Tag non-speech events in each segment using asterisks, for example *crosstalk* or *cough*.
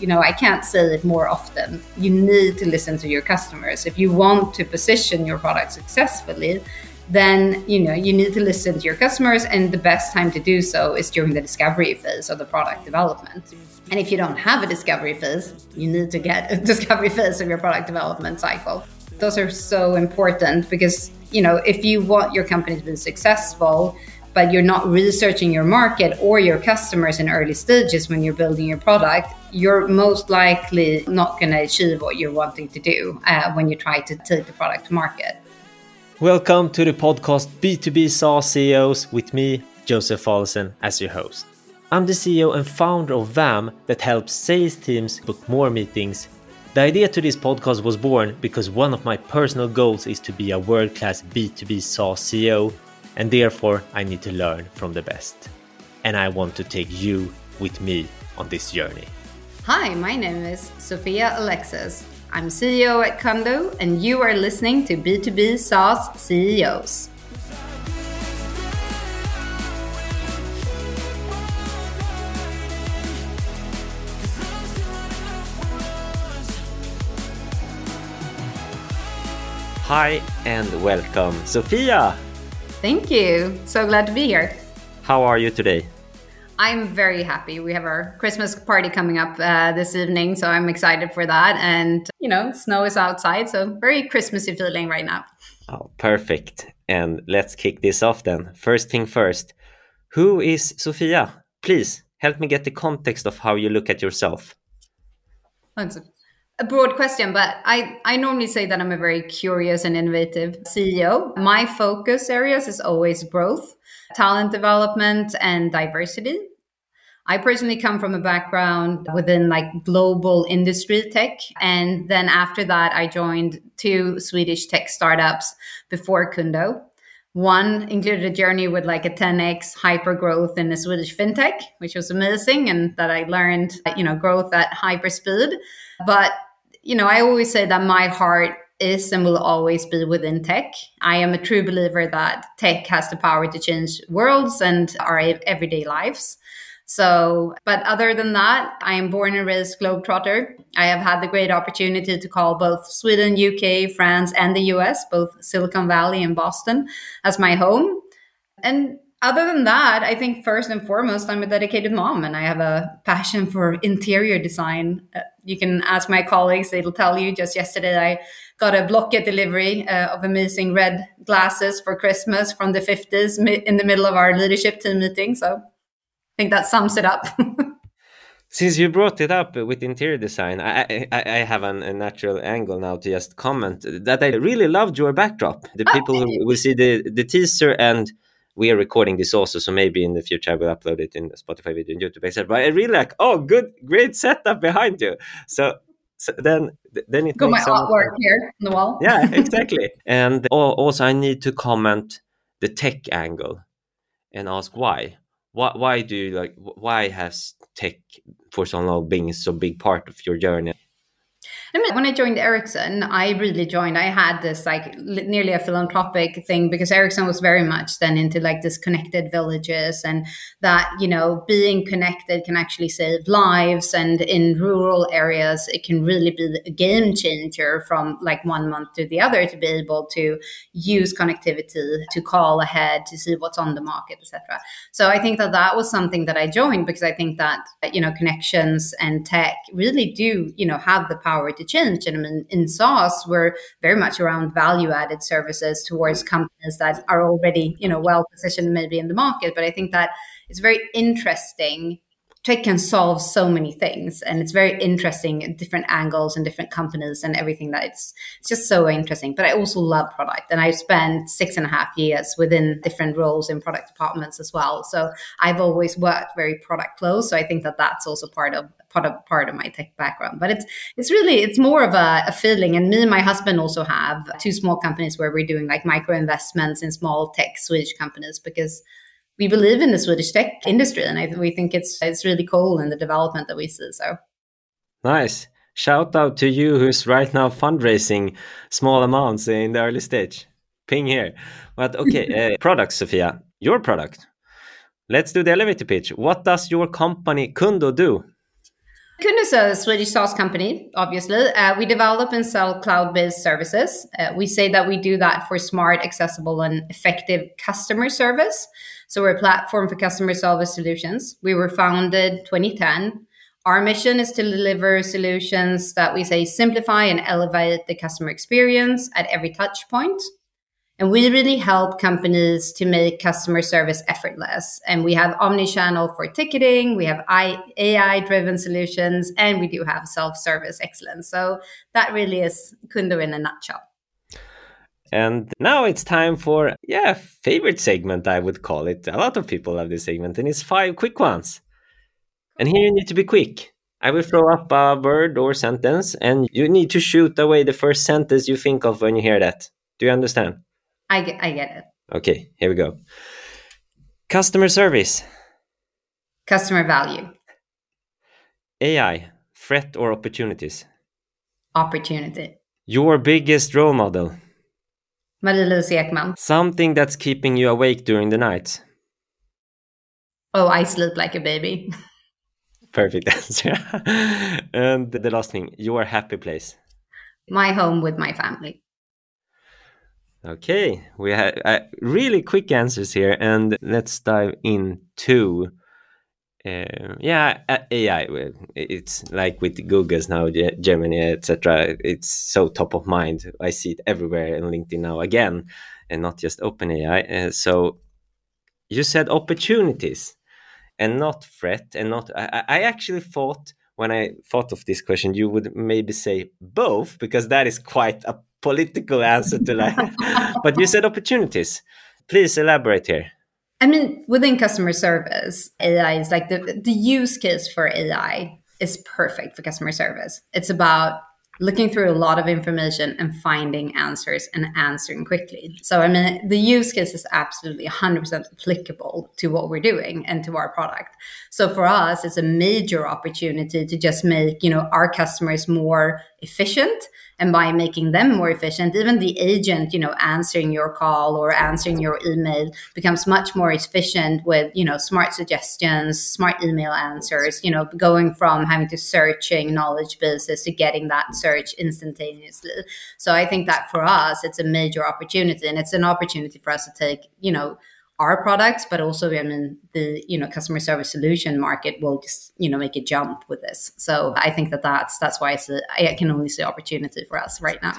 you know, I can't say it more often. You need to listen to your customers. If you want to position your product successfully, then you know you need to listen to your customers and the best time to do so is during the discovery phase of the product development and if you don't have a discovery phase you need to get a *laughs* discovery phase of your product development cycle those are so important because you know if you want your company to be successful but you're not researching your market or your customers in early stages when you're building your product, you're most likely not going to achieve what you're wanting to do uh, when you try to take the product to market. Welcome to the podcast B2B SaaS CEOs with me, Joseph Olsen, as your host. I'm the CEO and founder of Vaam that helps sales teams book more meetings. The idea to this podcast was born because one of my personal goals is to be a world class B2B SaaS CEO and therefore I need to learn from the best. And I want to take you with me on this journey. Hi, my name is Sofia Alexus. I'm CEO at Kundo, and you are listening to B2B SaaS CEOs. Hi and welcome, Sofia. Thank you. So glad to be here. How are you today? I'm very happy. We have our Christmas party coming up uh, this evening, so I'm excited for that. And, you know, snow is outside, so very Christmassy feeling right now. Oh, perfect. And let's kick this off then. First thing first, who is Sofia? Please help me get the context of how you look at yourself. That's a broad question, but I, I normally say that I'm a very curious and innovative CEO. My focus areas is always growth, talent development, and diversity. I personally come from a background within like global industry tech. And then after that, I joined two Swedish tech startups before Kundo. One included a journey with like a 10x hyper growth in the Swedish fintech, which was amazing, and that I learned, you know, growth at hyper speed. But you know, I always say that my heart is and will always be within tech. I am a true believer that tech has the power to change worlds and our everyday lives. So, but other than that, I am born and raised globetrotter. I have had the great opportunity to call both Sweden, UK, France, and the US, both Silicon Valley and Boston, as my home. And other than that, I think first and foremost, I'm a dedicated mom and I have a passion for interior design. Uh, you can ask my colleagues, they'll tell you. Just yesterday, I got a Blocket delivery uh, of amazing red glasses for Christmas from the 50s in the middle of our leadership team meeting. So think that sums it up. *laughs* Since you brought it up with interior design, I, I, I have an, a natural angle now to just comment that I really loved your backdrop. The oh, people who will see the, the teaser and we are recording this also, so maybe in the future I will upload it in Spotify video and YouTube, etc. But I really like, oh, good, great setup behind you. So, so then, then it got my artwork here on the wall. Yeah, *laughs* exactly. and also, I need to comment the tech angle and ask why. Why, why do you like? Why has tech for so long been so big part of your journey? I mean, when I joined Ericsson, I really joined. I had this like nearly a philanthropic thing because Ericsson was very much then into like this connected villages and that, you know, being connected can actually save lives. And in rural areas, it can really be a game changer from like one month to the other to be able to use connectivity to call ahead to see what's on the market, etc. So I think that that was something that I joined because I think that, you know, connections and tech really do, you know, have the power to change. And I mean, in SaaS, we're very much around value added services towards companies that are already, you know, well positioned maybe in the market. But I think that it's very interesting tech can solve so many things and it's very interesting at different angles and different companies and everything that it's it's just so interesting. But i also love product and i've spent six and a half years within different roles in product departments as well. So i've always worked very product close so i think that that's also part of part of part of my tech background. But it's it's really it's more of a, a feeling and me and my husband also have two small companies where we're doing like micro investments in small tech swedish companies because we believe in the Swedish tech industry, and I, we think it's it's really cool in the development that we see. So nice. Shout out to you who's right now fundraising small amounts in the early stage. Ping here. But okay, uh, *laughs* product, Sofia, your product. Let's do the elevator pitch. What does your company Kundo do? Kundo is a Swedish SaaS company, obviously. Uh, we develop and sell cloud based services. Uh, we say that we do that for smart, accessible, and effective customer service. So we're a platform for customer service solutions. We were founded 2010. Our mission is to deliver solutions that we say simplify and elevate the customer experience at every touch point. And we really help companies to make customer service effortless. And we have omni-channel for ticketing, we have AI driven solutions, and we do have self-service excellence. So that really is Kundo in a nutshell. And now it's time for yeah, favorite segment I would call it. A lot of people love this segment, and it's five quick ones. And here you need to be quick. I will throw up a word or sentence, and you need to shoot away the first sentence you think of when you hear that. Do you understand? I get, I get it. Okay, here we go. Customer service. Customer value. AI, threat or opportunities? Opportunity. Your biggest role model? Marie-Louise Ekman. Something that's keeping you awake during the night? Oh, I sleep like a baby. *laughs* Perfect answer. *laughs* and the last thing, your happy place? My home with my family. Okay, we have uh, really quick answers here, and let's dive into uh, yeah AI. It's like with Google's now, Gemini, etc. It's so top of mind. I see it everywhere in LinkedIn now again, and not just OpenAI. Uh, so you said opportunities and not threat, and not. I, I actually thought when I thought of this question, you would maybe say both because that is quite a political answer to that. *laughs* but you said opportunities. Please elaborate here. I mean, within customer service, AI is like the, the use case for AI is perfect for customer service. It's about looking through a lot of information and finding answers and answering quickly. So, I mean, the use case is absolutely 100% applicable to what we're doing and to our product. So, for us, it's a major opportunity to just make, you know, our customers more efficient and by making them more efficient even the agent you know answering your call or answering your email becomes much more efficient with you know smart suggestions smart email answers you know going from having to searching knowledge bases to getting that search instantaneously. So i think that for us it's a major opportunity and it's an opportunity for us to take you know our products, but also I mean the you know customer service solution market will just you know make a jump with this. So I think that that's that's why it's a, I can only see opportunity for us right now.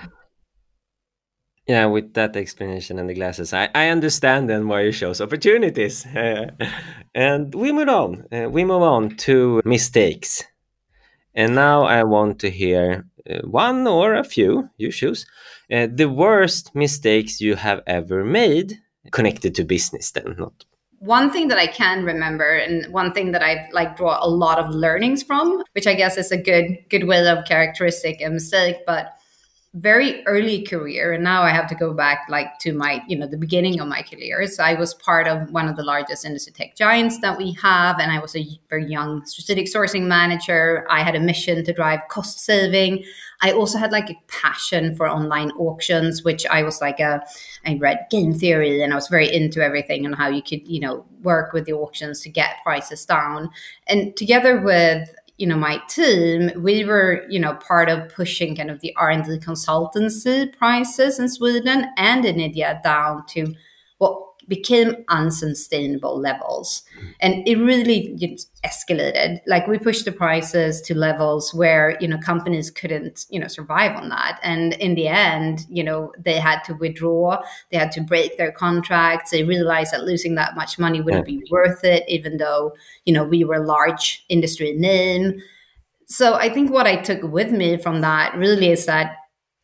Yeah, with that explanation and the glasses, I, I understand then why you shows opportunities. *laughs* and we move on. Uh, we move on to mistakes. And now I want to hear uh, one or a few, you choose, uh, the worst mistakes you have ever made connected to business then not one thing that I can remember and one thing that I like draw a lot of learnings from, which I guess is a good good way of characteristic a mistake, but very early career and now i have to go back like to my you know the beginning of my career. So i was part of one of the largest industry tech giants that we have and i was a very young strategic sourcing manager. I had a mission to drive cost saving. I also had like a passion for online auctions which i was like a i read game theory and i was very into everything and how you could you know work with the auctions to get prices down. And together with you know my team we were you know part of pushing kind of the r&d consultancy prices in sweden and in india down to what became unsustainable levels. And it really escalated. Like we pushed the prices to levels where you know companies couldn't you know survive on that. And in the end you know they had to withdraw. They had to break their contracts. They realized that losing that much money wouldn't be worth it even though you know we were a large industry name so i think what i took with me from that really is that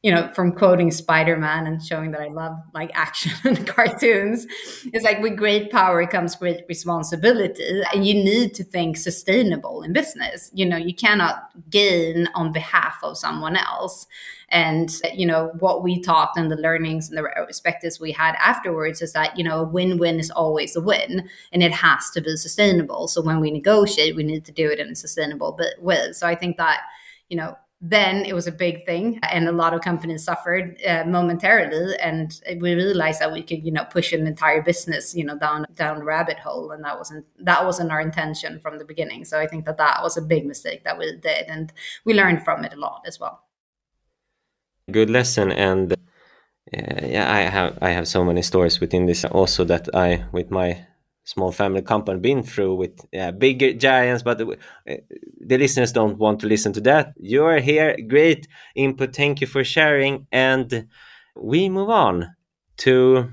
you know, from quoting Spider Man and showing that I love like action *laughs* and cartoons, it's like with great power comes great responsibility. And you need to think sustainable in business. You know, you cannot gain on behalf of someone else. And, you know, what we talked and the learnings and the perspectives we had afterwards is that, you know, a win win is always a win and it has to be sustainable. So when we negotiate, we need to do it in a sustainable way. So I think that, you know, then it was a big thing and a lot of companies suffered uh, momentarily. And we realized that we could you know push an entire business you know down down the rabbit hole. And that wasn't that wasn't our intention from the beginning. So i think that that was a big mistake that we did. And we learned from it a lot as well. Good lesson. And uh, yeah i have i have so many stories within this also that i with my small family company been through with yeah, bigger giants but the, uh, the listeners don't want to listen to that you are here great input thank you for sharing and we move on to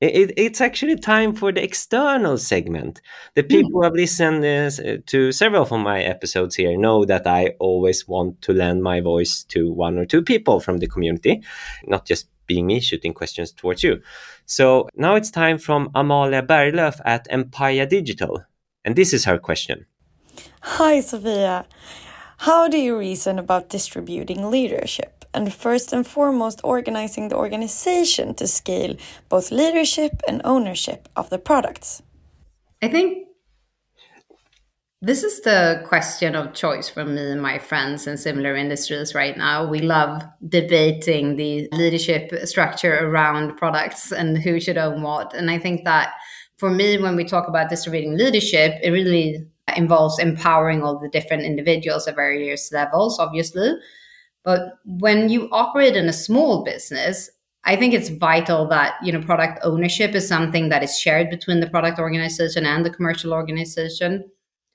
it, it's actually time for the external segment the hmm. people mm. who have listened uh, to several of my episodes here know that i always want to lend my voice to one or two people from the community not just being me shooting questions towards you. So now it's time from Amalia Berglöf at Mpya Digital. And this is her question. Hi, Sofia. How do you reason about distributing leadership? And first and foremost, organizing the organization to scale both leadership and ownership of the products? I think this is the question of choice for me and my friends in similar industries right now. We love debating the leadership structure around products and who should own what. And I think that for me, when we talk about distributing leadership, it really involves empowering all the different individuals at various levels, obviously. But when you operate in a small business, I think it's vital that you know product ownership is something that is shared between the product organization and the commercial organization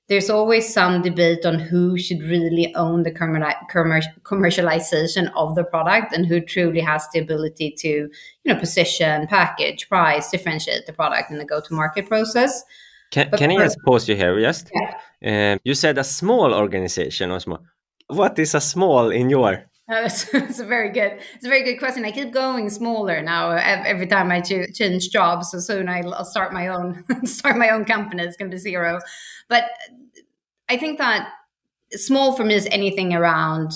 there's always some debate on who should really own the commercialization of the product and who truly has the ability to you know position package price differentiate the product in the go-to-market process. Can, can i just pause you here just? Yeah. um, you said a small organization or small. What is a small in your it's, *laughs* it's, a very good it's a very good question i keep going smaller now every time i change jobs so soon i'll start my own *laughs* start my own company it's going to be zero but I think that small for me is anything around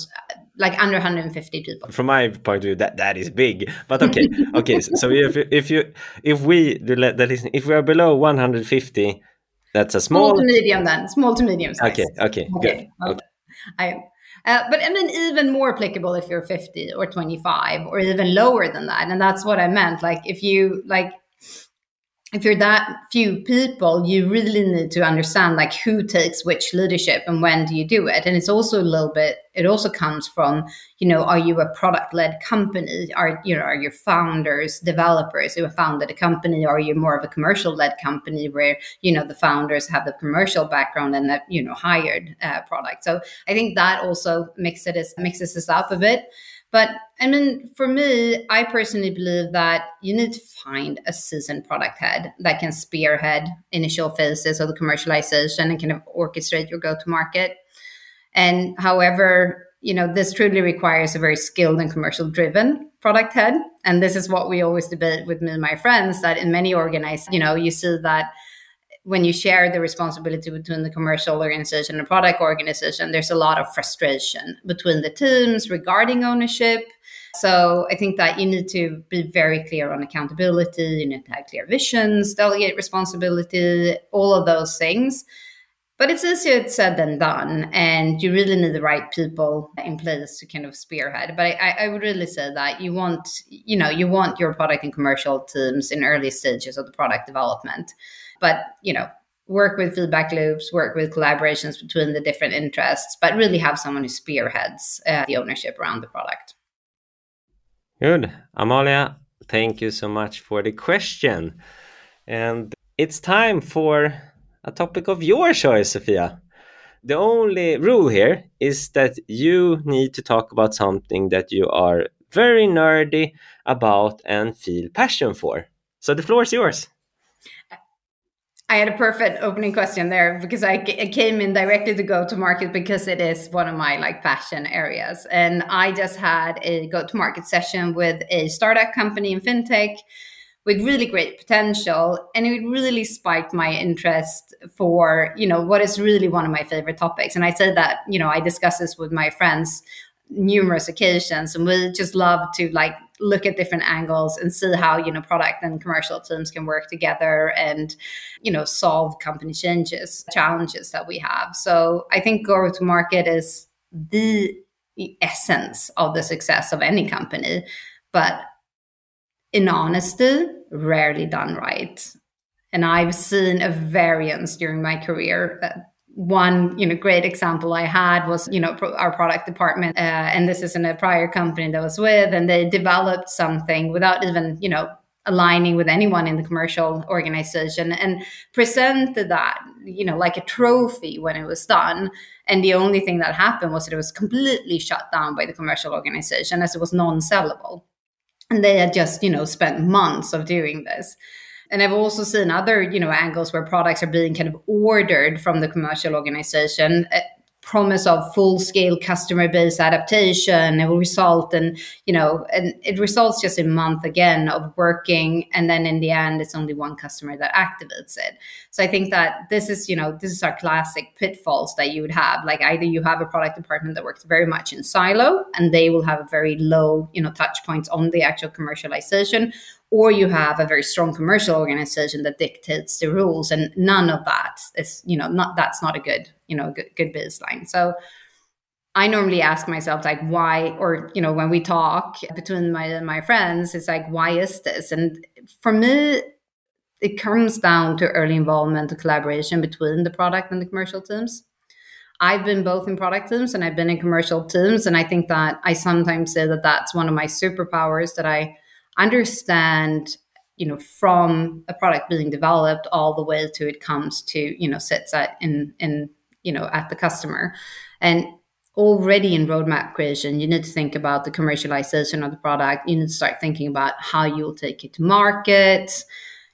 like under 150 people. From my point of view, that that is big. But okay, *laughs* okay. So if if you if we that listen, if we are below 150, that's a small, small to medium. Then small to medium size. Okay, okay, okay. good. Okay. I, uh, but I mean, even more applicable if you're 50 or 25 or even lower than that. And that's what I meant. Like, if you like, if you're that few people, you really need to understand like who takes which leadership and when do you do it. And it's also a little bit, it also comes from, you know, are you a product led company? Are, you know, are your founders developers who have founded a company? Or are you more of a commercial led company where, you know, the founders have the commercial background and that, you know, hired uh, product? So I think that also mixes, it, mixes this up a bit. But I mean, for me, I personally believe that you need to find a seasoned product head that can spearhead initial phases of the commercialization and kind of orchestrate your go to market. And however, you know, this truly requires a very skilled and commercial driven product head. And this is what we always debate with me and my friends that in many organizations, you know, you see that when you share the responsibility between the commercial organization and product organization, there's a lot of frustration between the teams regarding ownership. So I think that you need to be very clear on accountability, you need to have clear visions, delegate responsibility, all of those things. But it's easier said than done, and you really need the right people in place to kind of spearhead. But I, I would really say that you want, you know, you want your product and commercial teams in early stages of the product development but you know work with feedback loops work with collaborations between the different interests but really have someone who spearheads uh, the ownership around the product. Good. Amalia thank you so much for the question. And it's time for a topic of your choice sofia the only rule here is that you need to talk about something that you are very nerdy about and feel passion for. So the floor is yours I had a perfect opening question there because I, came in directly to go to market because it is one of my like passion areas. And I just had a go to market session with a startup company in fintech with really great potential and it really spiked my interest for you know what is really one of my favorite topics and i said that you know i discuss this with my friends numerous occasions and we just love to like look at different angles and see how you know product and commercial teams can work together and you know solve company changes challenges that we have so i think go to market is the essence of the success of any company. But in honesty, rarely done right. And I've seen a variance during my career. Uh, one you know great example i had was you know our product department uh, and this is in a prior company that I was with and they developed something without even you know aligning with anyone in the commercial organization and presented that you know like a trophy when it was done. And the only thing that happened was that it was completely shut down by the commercial organization as it was non-sellable. And they had just you know spent months of doing this and I've also seen other, you know, angles where products are being kind of ordered from the commercial organization uh, promise of full scale customer base adaptation. It will result in you know and it results just a month again of working and then in the end it's only one customer that activates it. So i think that this is you know this is our classic pitfalls that you would have. Like either you have a product department that works very much in silo and they will have a very low you know touch points on the actual commercialization or you have a very strong commercial organization that dictates the rules and none of that is you know not that's not a good you know good, good line. so i normally ask myself like why or you know when we talk between my my friends it's like why is this and for me it comes down to early involvement and collaboration between the product and the commercial teams I've been both in product teams and I've been in commercial teams. And I think that I sometimes say that that's one of my superpowers that I understand you know from a product being developed all the way to it comes to you know sits at in in you know at the customer. And already in roadmap creation you need to think about the commercialization of the product. You need to start thinking about how you'll take it to market.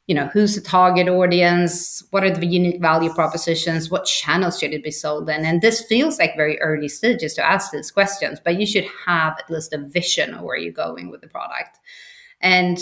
You know who's the target audience? What are the unique value propositions? What channels should it be sold in? And this feels like very early stages to ask these questions but you should have at least a vision of where you're going with the product. And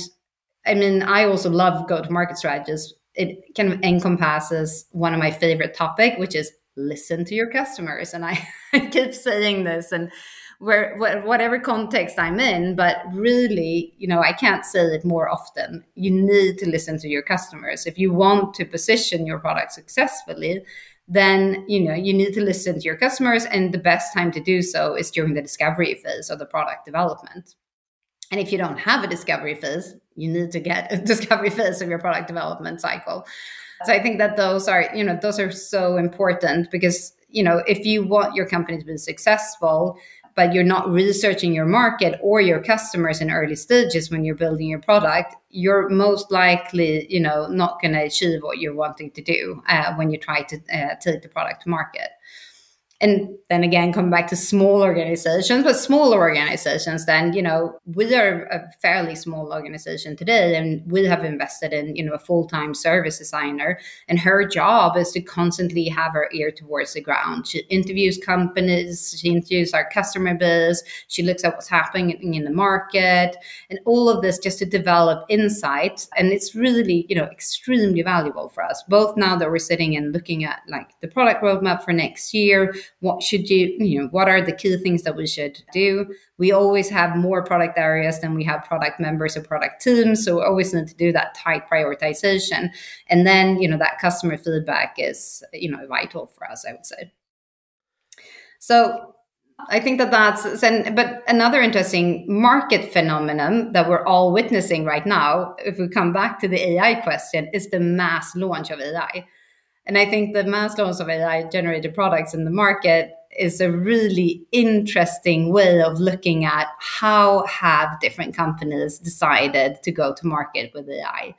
I mean, I also love go to market strategies. It kind of encompasses one of my favorite topic, which is listen to your customers. And I, *laughs* I keep saying this and where whatever context I'm in, but really, you know, I can't say it more often. You need to listen to your customers. If you want to position your product successfully, then you know you need to listen to your customers and the best time to do so is during the discovery phase of the product development and if you don't have a discovery phase, you need to get a *laughs* discovery phase of your product development cycle. So I think that those are, you know, those are so important because, you know, if you want your company to be successful, but you're not researching your market or your customers in early stages when you're building your product, you're most likely, you know, not going to achieve what you're wanting to do uh, when you try to uh, take the product to market and then again come back to small organizations but small organizations then you know we are a fairly small organization today and we have invested in you know a full-time service designer and her job is to constantly have her ear towards the ground. She interviews companies she interviews our customer base she looks at what's happening in the market and all of this just to develop insight and it's really you know extremely valuable for us both now that we're sitting and looking at like the product roadmap for next year what should you you know what are the key things that we should do? We always have more product areas than we have product members or product teams so we always need to do that tight prioritization. And then you know that customer feedback is you know vital for us i would say. So I think that that's but another interesting market phenomenon that we're all witnessing right now, if we come back to the AI question, is the mass launch of AI. And I think the launch of AI generated products in the market is a really interesting way of looking at how have different companies decided to go to market with AI.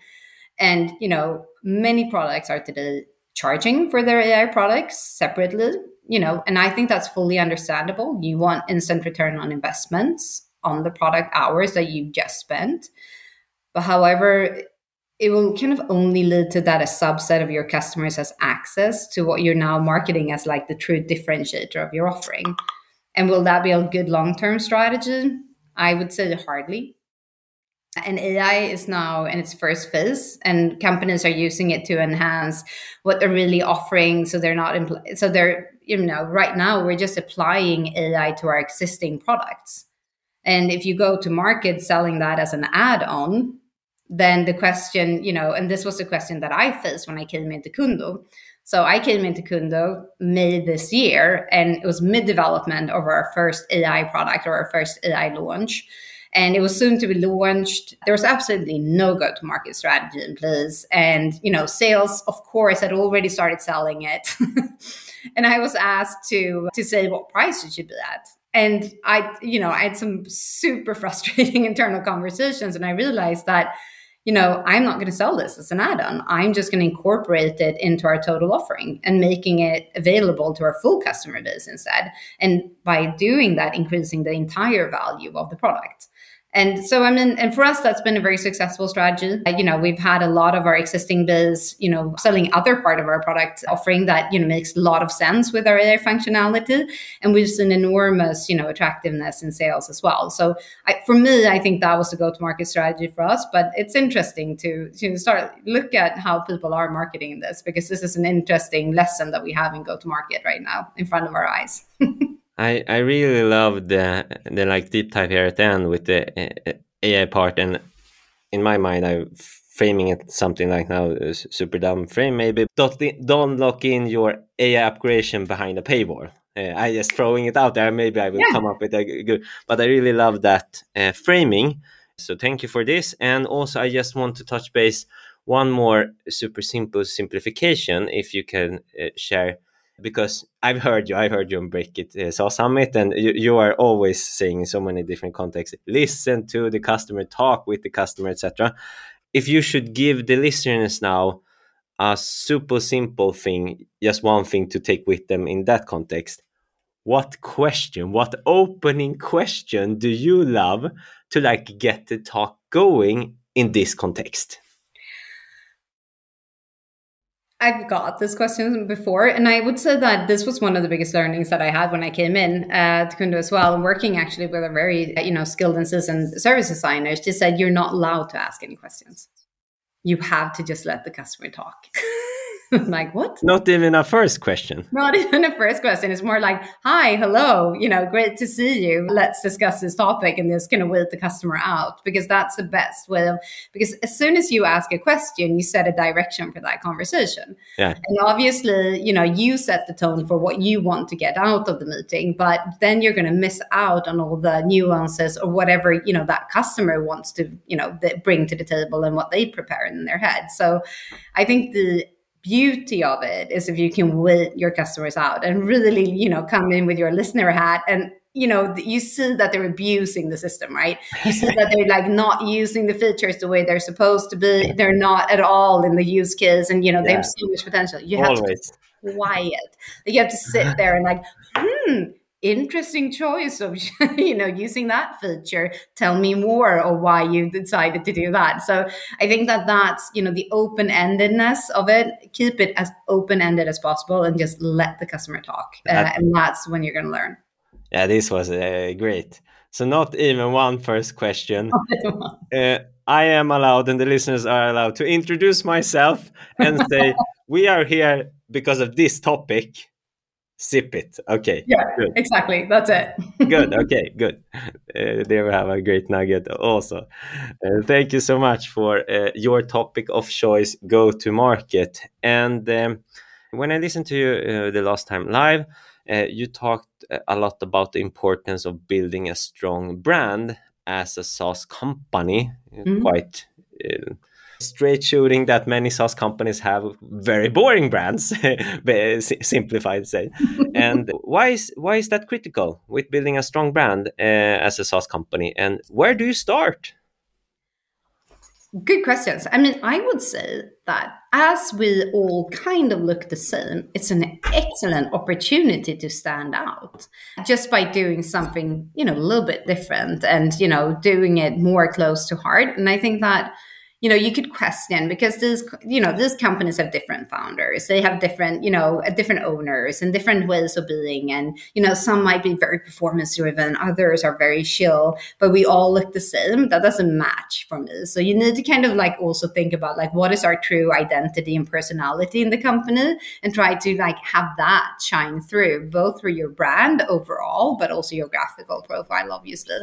And you know, many products are today charging for their AI products separately, you know, and I think that's fully understandable. You want instant return on investments on the product hours that you just spent. But however, it will kind of only lead to that a subset of your customers has access to what you're now marketing as like the true differentiator of your offering. And will that be a good long term strategy? I would say hardly. And AI is now in its first phase, and companies are using it to enhance what they're really offering. So they're not, impl- so they're, you know, right now we're just applying AI to our existing products. And if you go to market selling that as an add on, then the question, you know, and this was the question that I faced when I came into Kundo. So I came into Kundo May this year, and it was mid development of our first AI product or our first AI launch. And it was soon to be launched. There was absolutely no go to market strategy in place. And, you know, sales, of course, had already started selling it. *laughs* and I was asked to, to say what price it should be at and i you know i had some super *laughs* frustrating internal conversations and i realized that you know i'm not going to sell this as an add-on. I'm just going to incorporate it into our total offering and making it available to our full customer base instead and by doing that increasing the entire value of the product and so, I mean, and for us, that's been a very successful strategy. You know, we've had a lot of our existing biz, you know, selling other part of our product offering that, you know, makes a lot of sense with our AI functionality. And we've seen enormous, you know, attractiveness in sales as well. So I, for me, I think that was the go-to-market strategy for us. But it's interesting to, to start look at how people are marketing this because this is an interesting lesson that we have in go-to-market right now in front of our eyes. *laughs* I I really love the the like deep dive here at the end with the uh, AI part, and in my mind, I'm framing it something like now super dumb frame maybe. Don't don't lock in your AI upgradation behind a paywall. Uh, I just throwing it out there. Maybe I will yeah. come up with a good, but I really love that uh, framing. So thank you for this, and also I just want to touch base one more super simple simplification. If you can uh, share because I've heard you, I've heard you on Breakit uh, SaaS Summit, and you, you are always saying in so many different contexts, listen to the customer, talk with the customer, etc. If you should give the listeners now a super simple thing, just one thing to take with them in that context, what question, what opening question do you love to like get the talk going in this context? I've got this question before, and I would say that this was one of the biggest learnings that I had when I came in uh, to Kundo as well, working actually with a very you know skilled and service designers. Just said you're not allowed to ask any questions. You have to just let the customer talk. *laughs* like what? Not even a first question. Not *laughs* even a first question. It's more like, hi, hello, you know, great to see you. Let's discuss this topic and just kind of wait the customer out because that's the best way of because as soon as you ask a question, you set a direction for that conversation. Yeah. And obviously, you know, you set the tone for what you want to get out of the meeting, but then you're going to miss out on all the nuances or whatever, you know, that customer wants to, you know, bring to the table and what they prepare in their head. So I think the beauty of it is if you can wait your customers out and really, you know, come in with your listener hat and you know you see that they're abusing the system right? You see that they're like not using the features the way they're supposed to be. They're not at all in the use case and you know yeah. they have so much potential. You have Always. to be quiet. You have to sit *laughs* there and like hmm interesting choice of *laughs* you know using that feature tell me more or why you decided to do that. So i think that that's you know the open-endedness of it. Keep it as open-ended as possible and just let the customer talk uh, and that's when you're going to learn. Yeah this was uh, great. So not even one first question. *laughs* Uh, i am allowed and the listeners are allowed to introduce myself and say *laughs* we are here because of this topic sip it. Okay yeah good. exactly. That's it. *laughs* Good okay good. Uh, there we have a great nugget also. Uh, thank you so much for uh, your topic of choice go to market. And um, when i listened to you uh, the last time live uh, you talked a lot about the importance of building a strong brand as a SaaS company. Mm -hmm. quite uh, straight shooting that many SaaS companies have very boring brands, *laughs* simplified say. *laughs* and why is why is that critical with building a strong brand uh, as a SaaS company? And where do you start? Good questions. I mean, I would say that as we all kind of look the same, it's an excellent opportunity to stand out just by doing something, you know, a little bit different and, you know, doing it more close to heart. And I think that you know you could question because these you know these companies have different founders. They have different you know uh, different owners and different ways of being. And you know some might be very performance driven others are very chill but we all look the same. That doesn't match for me. So you need to kind of like also think about like what is our true identity and personality in the company and try to like have that shine through both through your brand overall but also your graphical profile obviously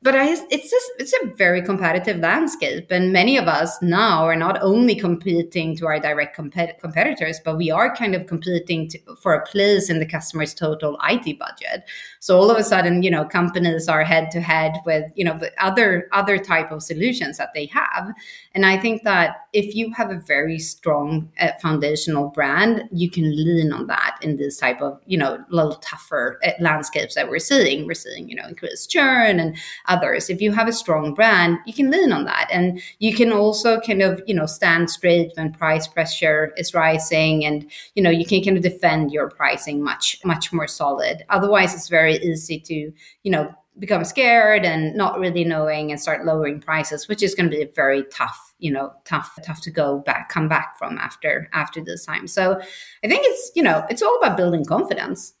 but I, it's just it's a very competitive landscape, and many of us now are not only competing to our direct compet- competitors, but we are kind of competing to, for a place in the customer's total IT budget. So all of a sudden, you know, companies are head to head with you know other other type of solutions that they have, and I think that if you have a very strong uh, foundational brand, you can lean on that in this type of you know little tougher uh, landscapes that we're seeing. We're seeing you know increased churn and others. If you have a strong brand, you can lean on that. And you can also kind of, you know, stand straight when price pressure is rising and, you know, you can kind of defend your pricing much, much more solid. Otherwise, it's very easy to, you know, become scared and not really knowing and start lowering prices which is going to be very tough you know tough tough to go back come back from after after this time so i think it's you know it's all about building confidence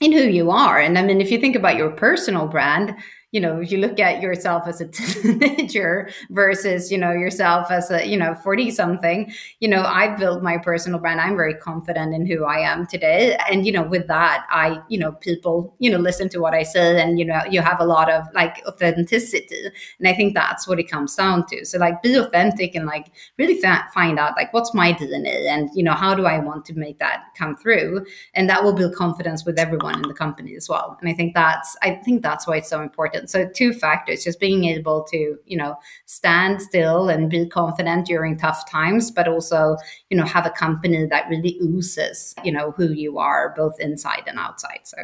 in who you are and i mean if you think about your personal brand you know, if you look at yourself as a *laughs* teenager versus, you know, yourself as a, you know, 40 something, you know, I've built my personal brand. I'm very confident in who I am today. And, you know, with that, I, you know, people, you know, listen to what I say and, you know, you have a lot of like authenticity. And I think that's what it comes down to. So like be authentic and like really fa- find out like what's my DNA and, you know, how do I want to make that come through? And that will build confidence with everyone in the company as well. And I think that's, I think that's why it's so important so two factors, just being able to, you know, stand still and be confident during tough times, but also, you know, have a company that really oozes, you know, who you are both inside and outside. So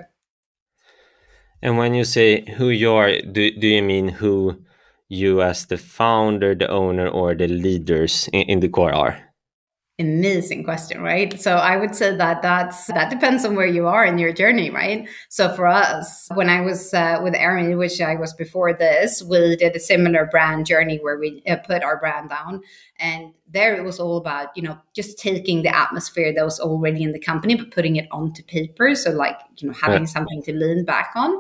and when you say who you are, do, do you mean who you as the founder, the owner, or the leaders in, in the core are? Amazing question right? So i would say that that's that depends on where you are in your journey right? So for us when i was uh, with Army, which i was before this we did a similar brand journey where we uh, put our brand down. And there it was all about you know just taking the atmosphere that was already in the company but putting it onto paper. So like you know having yeah. something to lean back on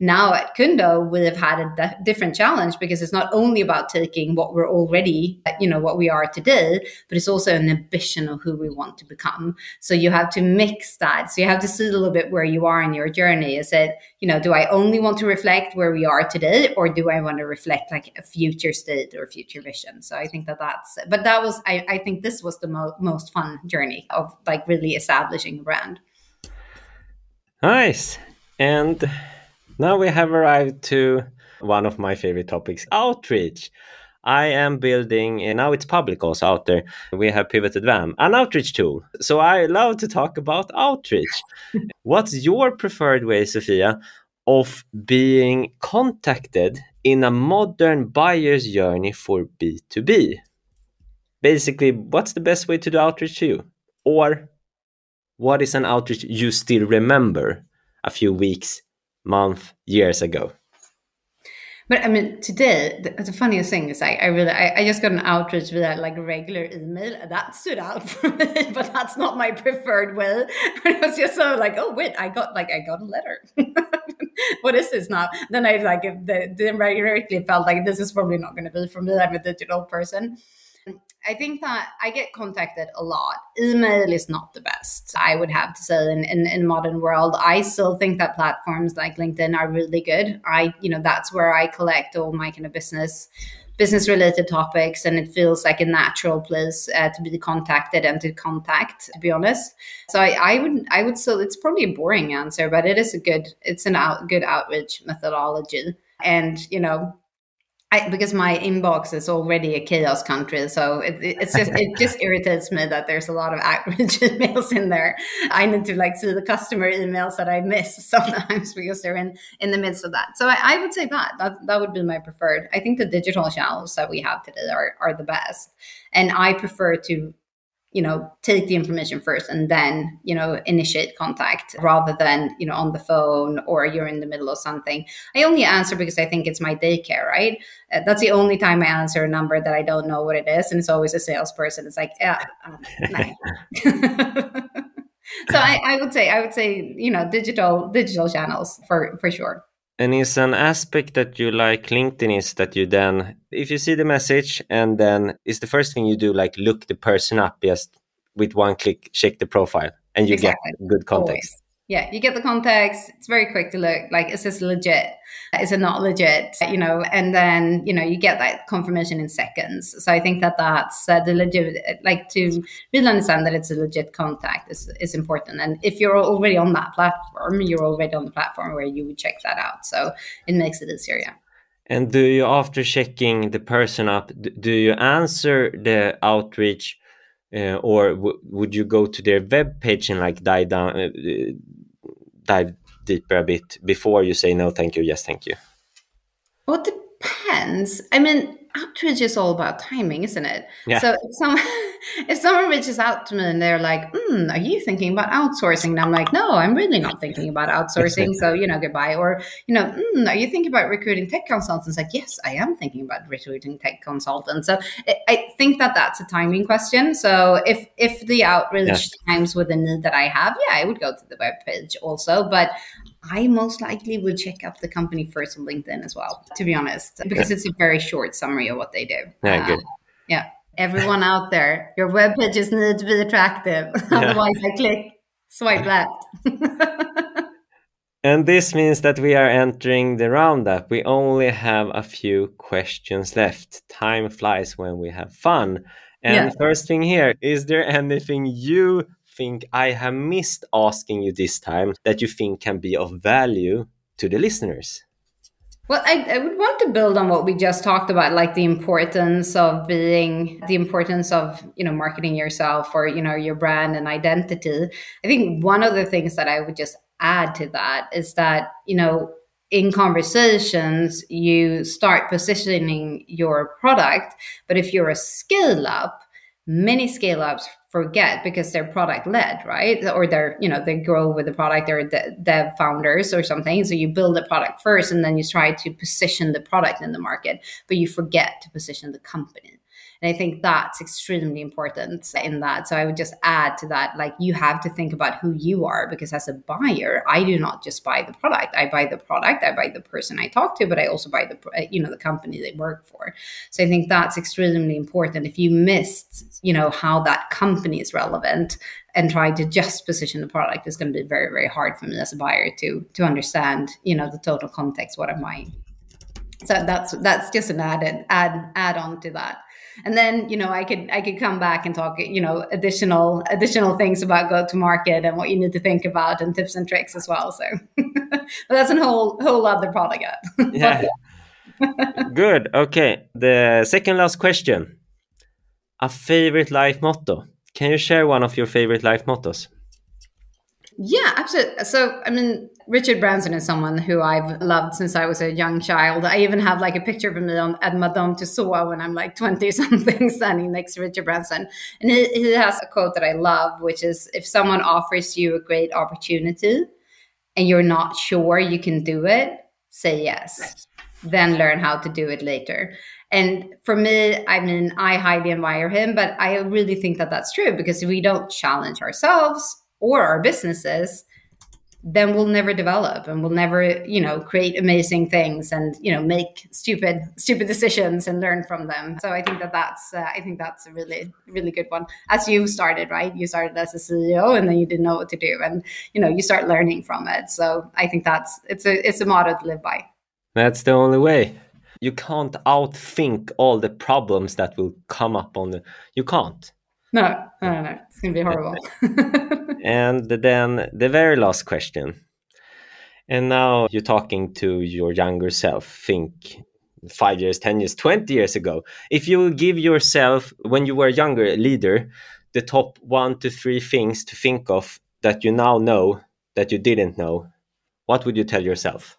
now at Kundo, we have had a different challenge because it's not only about taking what we're already, you know, what we are today, but it's also an ambition of who we want to become. So you have to mix that. So you have to see a little bit where you are in your journey. Is it, you know, do I only want to reflect where we are today, or do I want to reflect like a future state or future vision? So I think that that's, but that was, I, I think this was the mo- most fun journey of like really establishing a brand. Nice. And now we have arrived to one of my favorite topics outreach. I am building, and now it's public also out there. We have Pivoted Vaam, an outreach tool. So I love to talk about outreach. *laughs* What's your preferred way, Sofia, of being contacted in a modern buyer's journey for B2B? Basically, what's the best way to do outreach to you? Or what is an outreach you still remember a few weeks month, years ago. But I mean, today the, the funniest thing is like I really I, I, just got an outreach via like regular email that stood out for *laughs* me, but that's not my preferred way. *laughs* And it was just so like, oh wait, I got like I got a letter. *laughs* what is this now? Then I like the, the felt like this is probably not going to be for me. I'm a digital person. I think that I get contacted a lot. Email is not the best, I would have to say, in, in, in modern world. I still think that platforms like LinkedIn are really good. I, you know, that's where I collect all my kind of business business related topics and it feels like a natural place uh, to be contacted and to contact to be honest so I, I, would i would say it's probably a boring answer but it is a good it's an out good outreach methodology and you know I, because my inbox is already a chaos country, so it, it's just it just *laughs* irritates me that there's a lot of outreach *laughs* emails in there. I need to like see the customer emails that I miss *laughs* sometimes because they're in in the midst of that. So I, I would say that that that would be my preferred. I think the digital channels that we have today are are the best, and I prefer to you know take the information first and then you know initiate contact rather than you know on the phone or you're in the middle of something. I only answer because i think it's my daycare right? Uh, that's the only time i answer a number that i don't know what it is and it's always a salesperson. It's like yeah um, *laughs* *laughs* so I, I would say i would say you know digital digital channels for for sure and it's an aspect that you like LinkedIn is that you then, if you see the message and then it's the first thing you do, like look the person up just with one click, check the profile and you exactly. get good context. Yeah, you get the context. It's very quick to look like, is this legit? Is it not legit? You know, and then, you know, you get that confirmation in seconds. So I think that that's uh, the legit, like to really understand that it's a legit contact is, is important. And if you're already on that platform, you're already on the platform where you would check that out. So it makes it easier. Yeah. And do you, after checking the person up, do you answer the outreach uh, or would you go to their web page and like dive down, uh, dive deeper a bit before you say no, thank you, yes, thank you? Well, it depends. I mean, outreach is all about timing, isn't it? Yeah. So if someone, *laughs* if someone reaches out to me and they're like, mm, "Are you thinking about outsourcing?" and I'm like, "No, I'm really not thinking about outsourcing." so you know, goodbye. Or you know, mm, "Are you thinking about recruiting tech consultants?" Like, yes, I am thinking about recruiting tech consultants. So I think that that's a timing question. So if if the outreach yeah. times with the need that I have, yeah, I would go to the web page also. But I most likely would check out the company first on LinkedIn as well, to be honest, because yeah. it's a very short summary of what they do. Yeah, uh, good. Yeah. Everyone out there, your web pages need to be attractive. Yeah. *laughs* Otherwise, I click swipe left. *laughs* and this means that we are entering the roundup. We only have a few questions left. Time flies when we have fun. And yeah. first thing here, is there anything you think I have missed asking you this time that you think can be of value to the listeners? Well, I, I, would want to build on what we just talked about, like the importance of being, the importance of, you know, marketing yourself or, you know, your brand and identity. I think one of the things that I would just add to that is that, you know, in conversations, you start positioning your product. But if you're a scale up, many scale ups forget because they're product led right? Or they're you know they grow with the product they're de- dev founders or something so you build the product first and then you try to position the product in the market but you forget to position the company and I think that's extremely important in that. So I would just add to that, like you have to think about who you are because as a buyer, I do not just buy the product. I buy the product, I buy the person I talk to, but I also buy the, uh, you know, the company they work for. So I think that's extremely important. If you missed, you know, how that company is relevant and try to just position the product, it's going to be very, very hard for me as a buyer to, to understand, you know, the total context, what I'm buying. So that's, that's just an added, add, add on to that and then you know i could i could come back and talk you know additional additional things about go to market and what you need to think about and tips and tricks as well. So *laughs* but that's a whole whole other product. *laughs* Yeah. Good. Okay. The second last question. A favorite life motto. Can you share one of your favorite life mottos yeah, absolutely. So, I mean, Richard Branson is someone who I've loved since I was a young child. I even have like a picture of me on, at Madame Tussauds when I'm like *laughs* 20 something standing next to Richard Branson. And he, he has a quote that I love, which is if someone offers you a great opportunity and you're not sure you can do it, say yes. Then learn how to do it later. And for me, I mean, I highly admire him, but I really think that that's true because if we don't challenge ourselves, or our businesses then we'll never develop and we'll never you know create amazing things and you know make stupid stupid decisions and learn from them. So i think that that's uh, i think that's a really really good one. As you started right? You started as a ceo and then you didn't know what to do and you know you start learning from it. So i think that's it's a it's a motto to live by. That's the only way. You can't outthink all the problems that will come up on the you can't no, no, no. It's going to be horrible. *laughs* and then the very last question. And now you're talking to your younger self. Think five years, 10 years, 20 years ago. If you give yourself, when you were a younger leader, the top one to three things to think of that you now know that you didn't know, what would you tell yourself?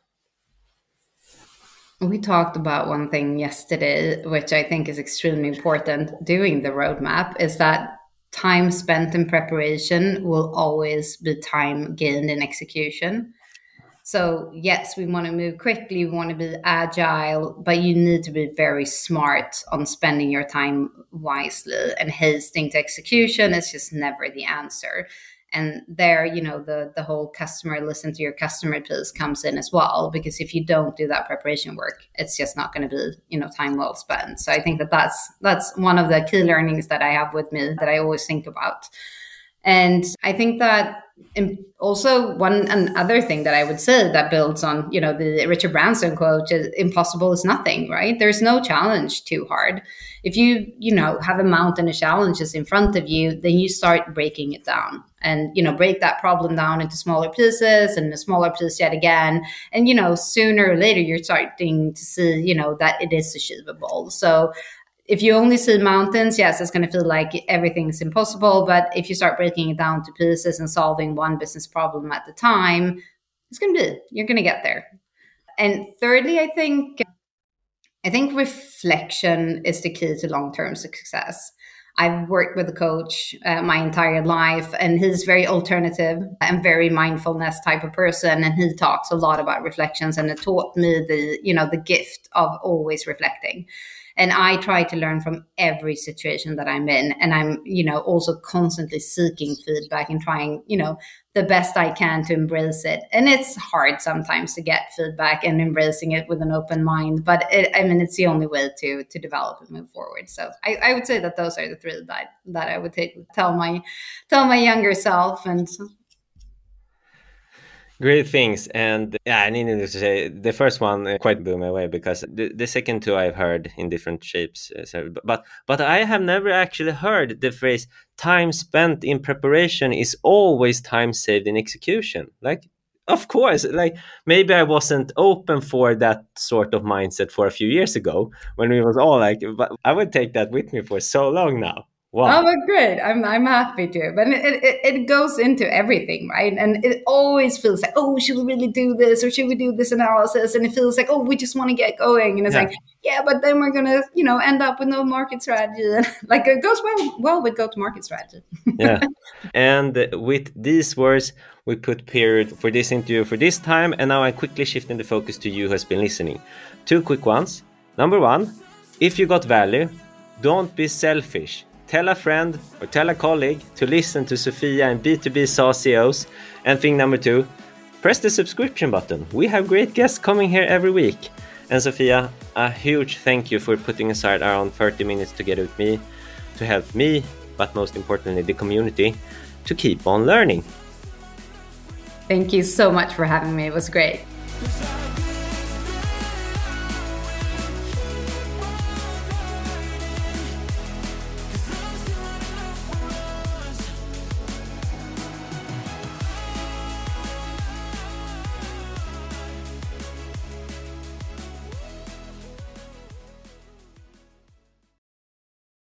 We talked about one thing yesterday, which I think is extremely important doing the roadmap, is that time spent in preparation will always be time gained in execution. So, yes, we want to move quickly, we want to be agile, but you need to be very smart on spending your time wisely. And hasting to execution is just never the answer and there you know the the whole customer listen to your customer piece comes in as well because if you don't do that preparation work it's just not going to be you know time well spent. So i think that that's that's one of the key learnings that i have with me that i always think about. And i think that and also one another thing that I would say that builds on you know the Richard Branson quote is impossible is nothing right? There's no challenge too hard. If you you know have a mountain of challenges in front of you then you start breaking it down and you know break that problem down into smaller pieces and a smaller piece yet again. And you know sooner or later you're starting to see you know that it is achievable. So if you only see mountains, yes, it's going to feel like everything's impossible. But if you start breaking it down to pieces and solving one business problem at the time, it's going to be, you're going to get there. And thirdly, I think, I think reflection is the key to long term success. I've worked with a coach uh, my entire life, and he's very alternative and very mindfulness type of person. And he talks a lot about reflections, and it taught me the you know the gift of always reflecting and i try to learn from every situation that i'm in. And i'm you know also constantly seeking feedback and trying you know the best i can to embrace it. And it's hard sometimes to get feedback and embracing it with an open mind but it, i mean it's the only way to to develop and move forward. So I, I would say that those are the three that that i would take, tell my tell my younger self. And Great things, and yeah, I needed to say the first one uh, quite blew me away because the, the second two I've heard in different shapes. Uh, so, but but I have never actually heard the phrase "time spent in preparation is always time saved in execution." Like, of course, like maybe I wasn't open for that sort of mindset for a few years ago when we was all like, but I would take that with me for so long now. Wow. Oh, but great. I'm, I'm happy to. But it, it, it goes into everything, right? And it always feels like, oh, should we really do this? Or should we do this analysis? And it feels like, oh, we just want to get going. And it's yeah. like, yeah, but then we're going to, you know, end up with no market strategy. *laughs* like it goes well, well with go-to-market strategy. *laughs* yeah. And with these words, we put period for this interview for this time. And now I'm quickly shifting the focus to you who has been listening. Two quick ones. Number one, if you got value, don't be selfish tell a friend or tell a colleague to listen to Sofia and B2B SaaS CEOs. And thing number two, press the subscription button. We have great guests coming here every week. And Sofia, a huge thank you for putting aside around 30 minutes together with me to help me, but most importantly, the community, to keep on learning. Thank you so much for having me. It was great.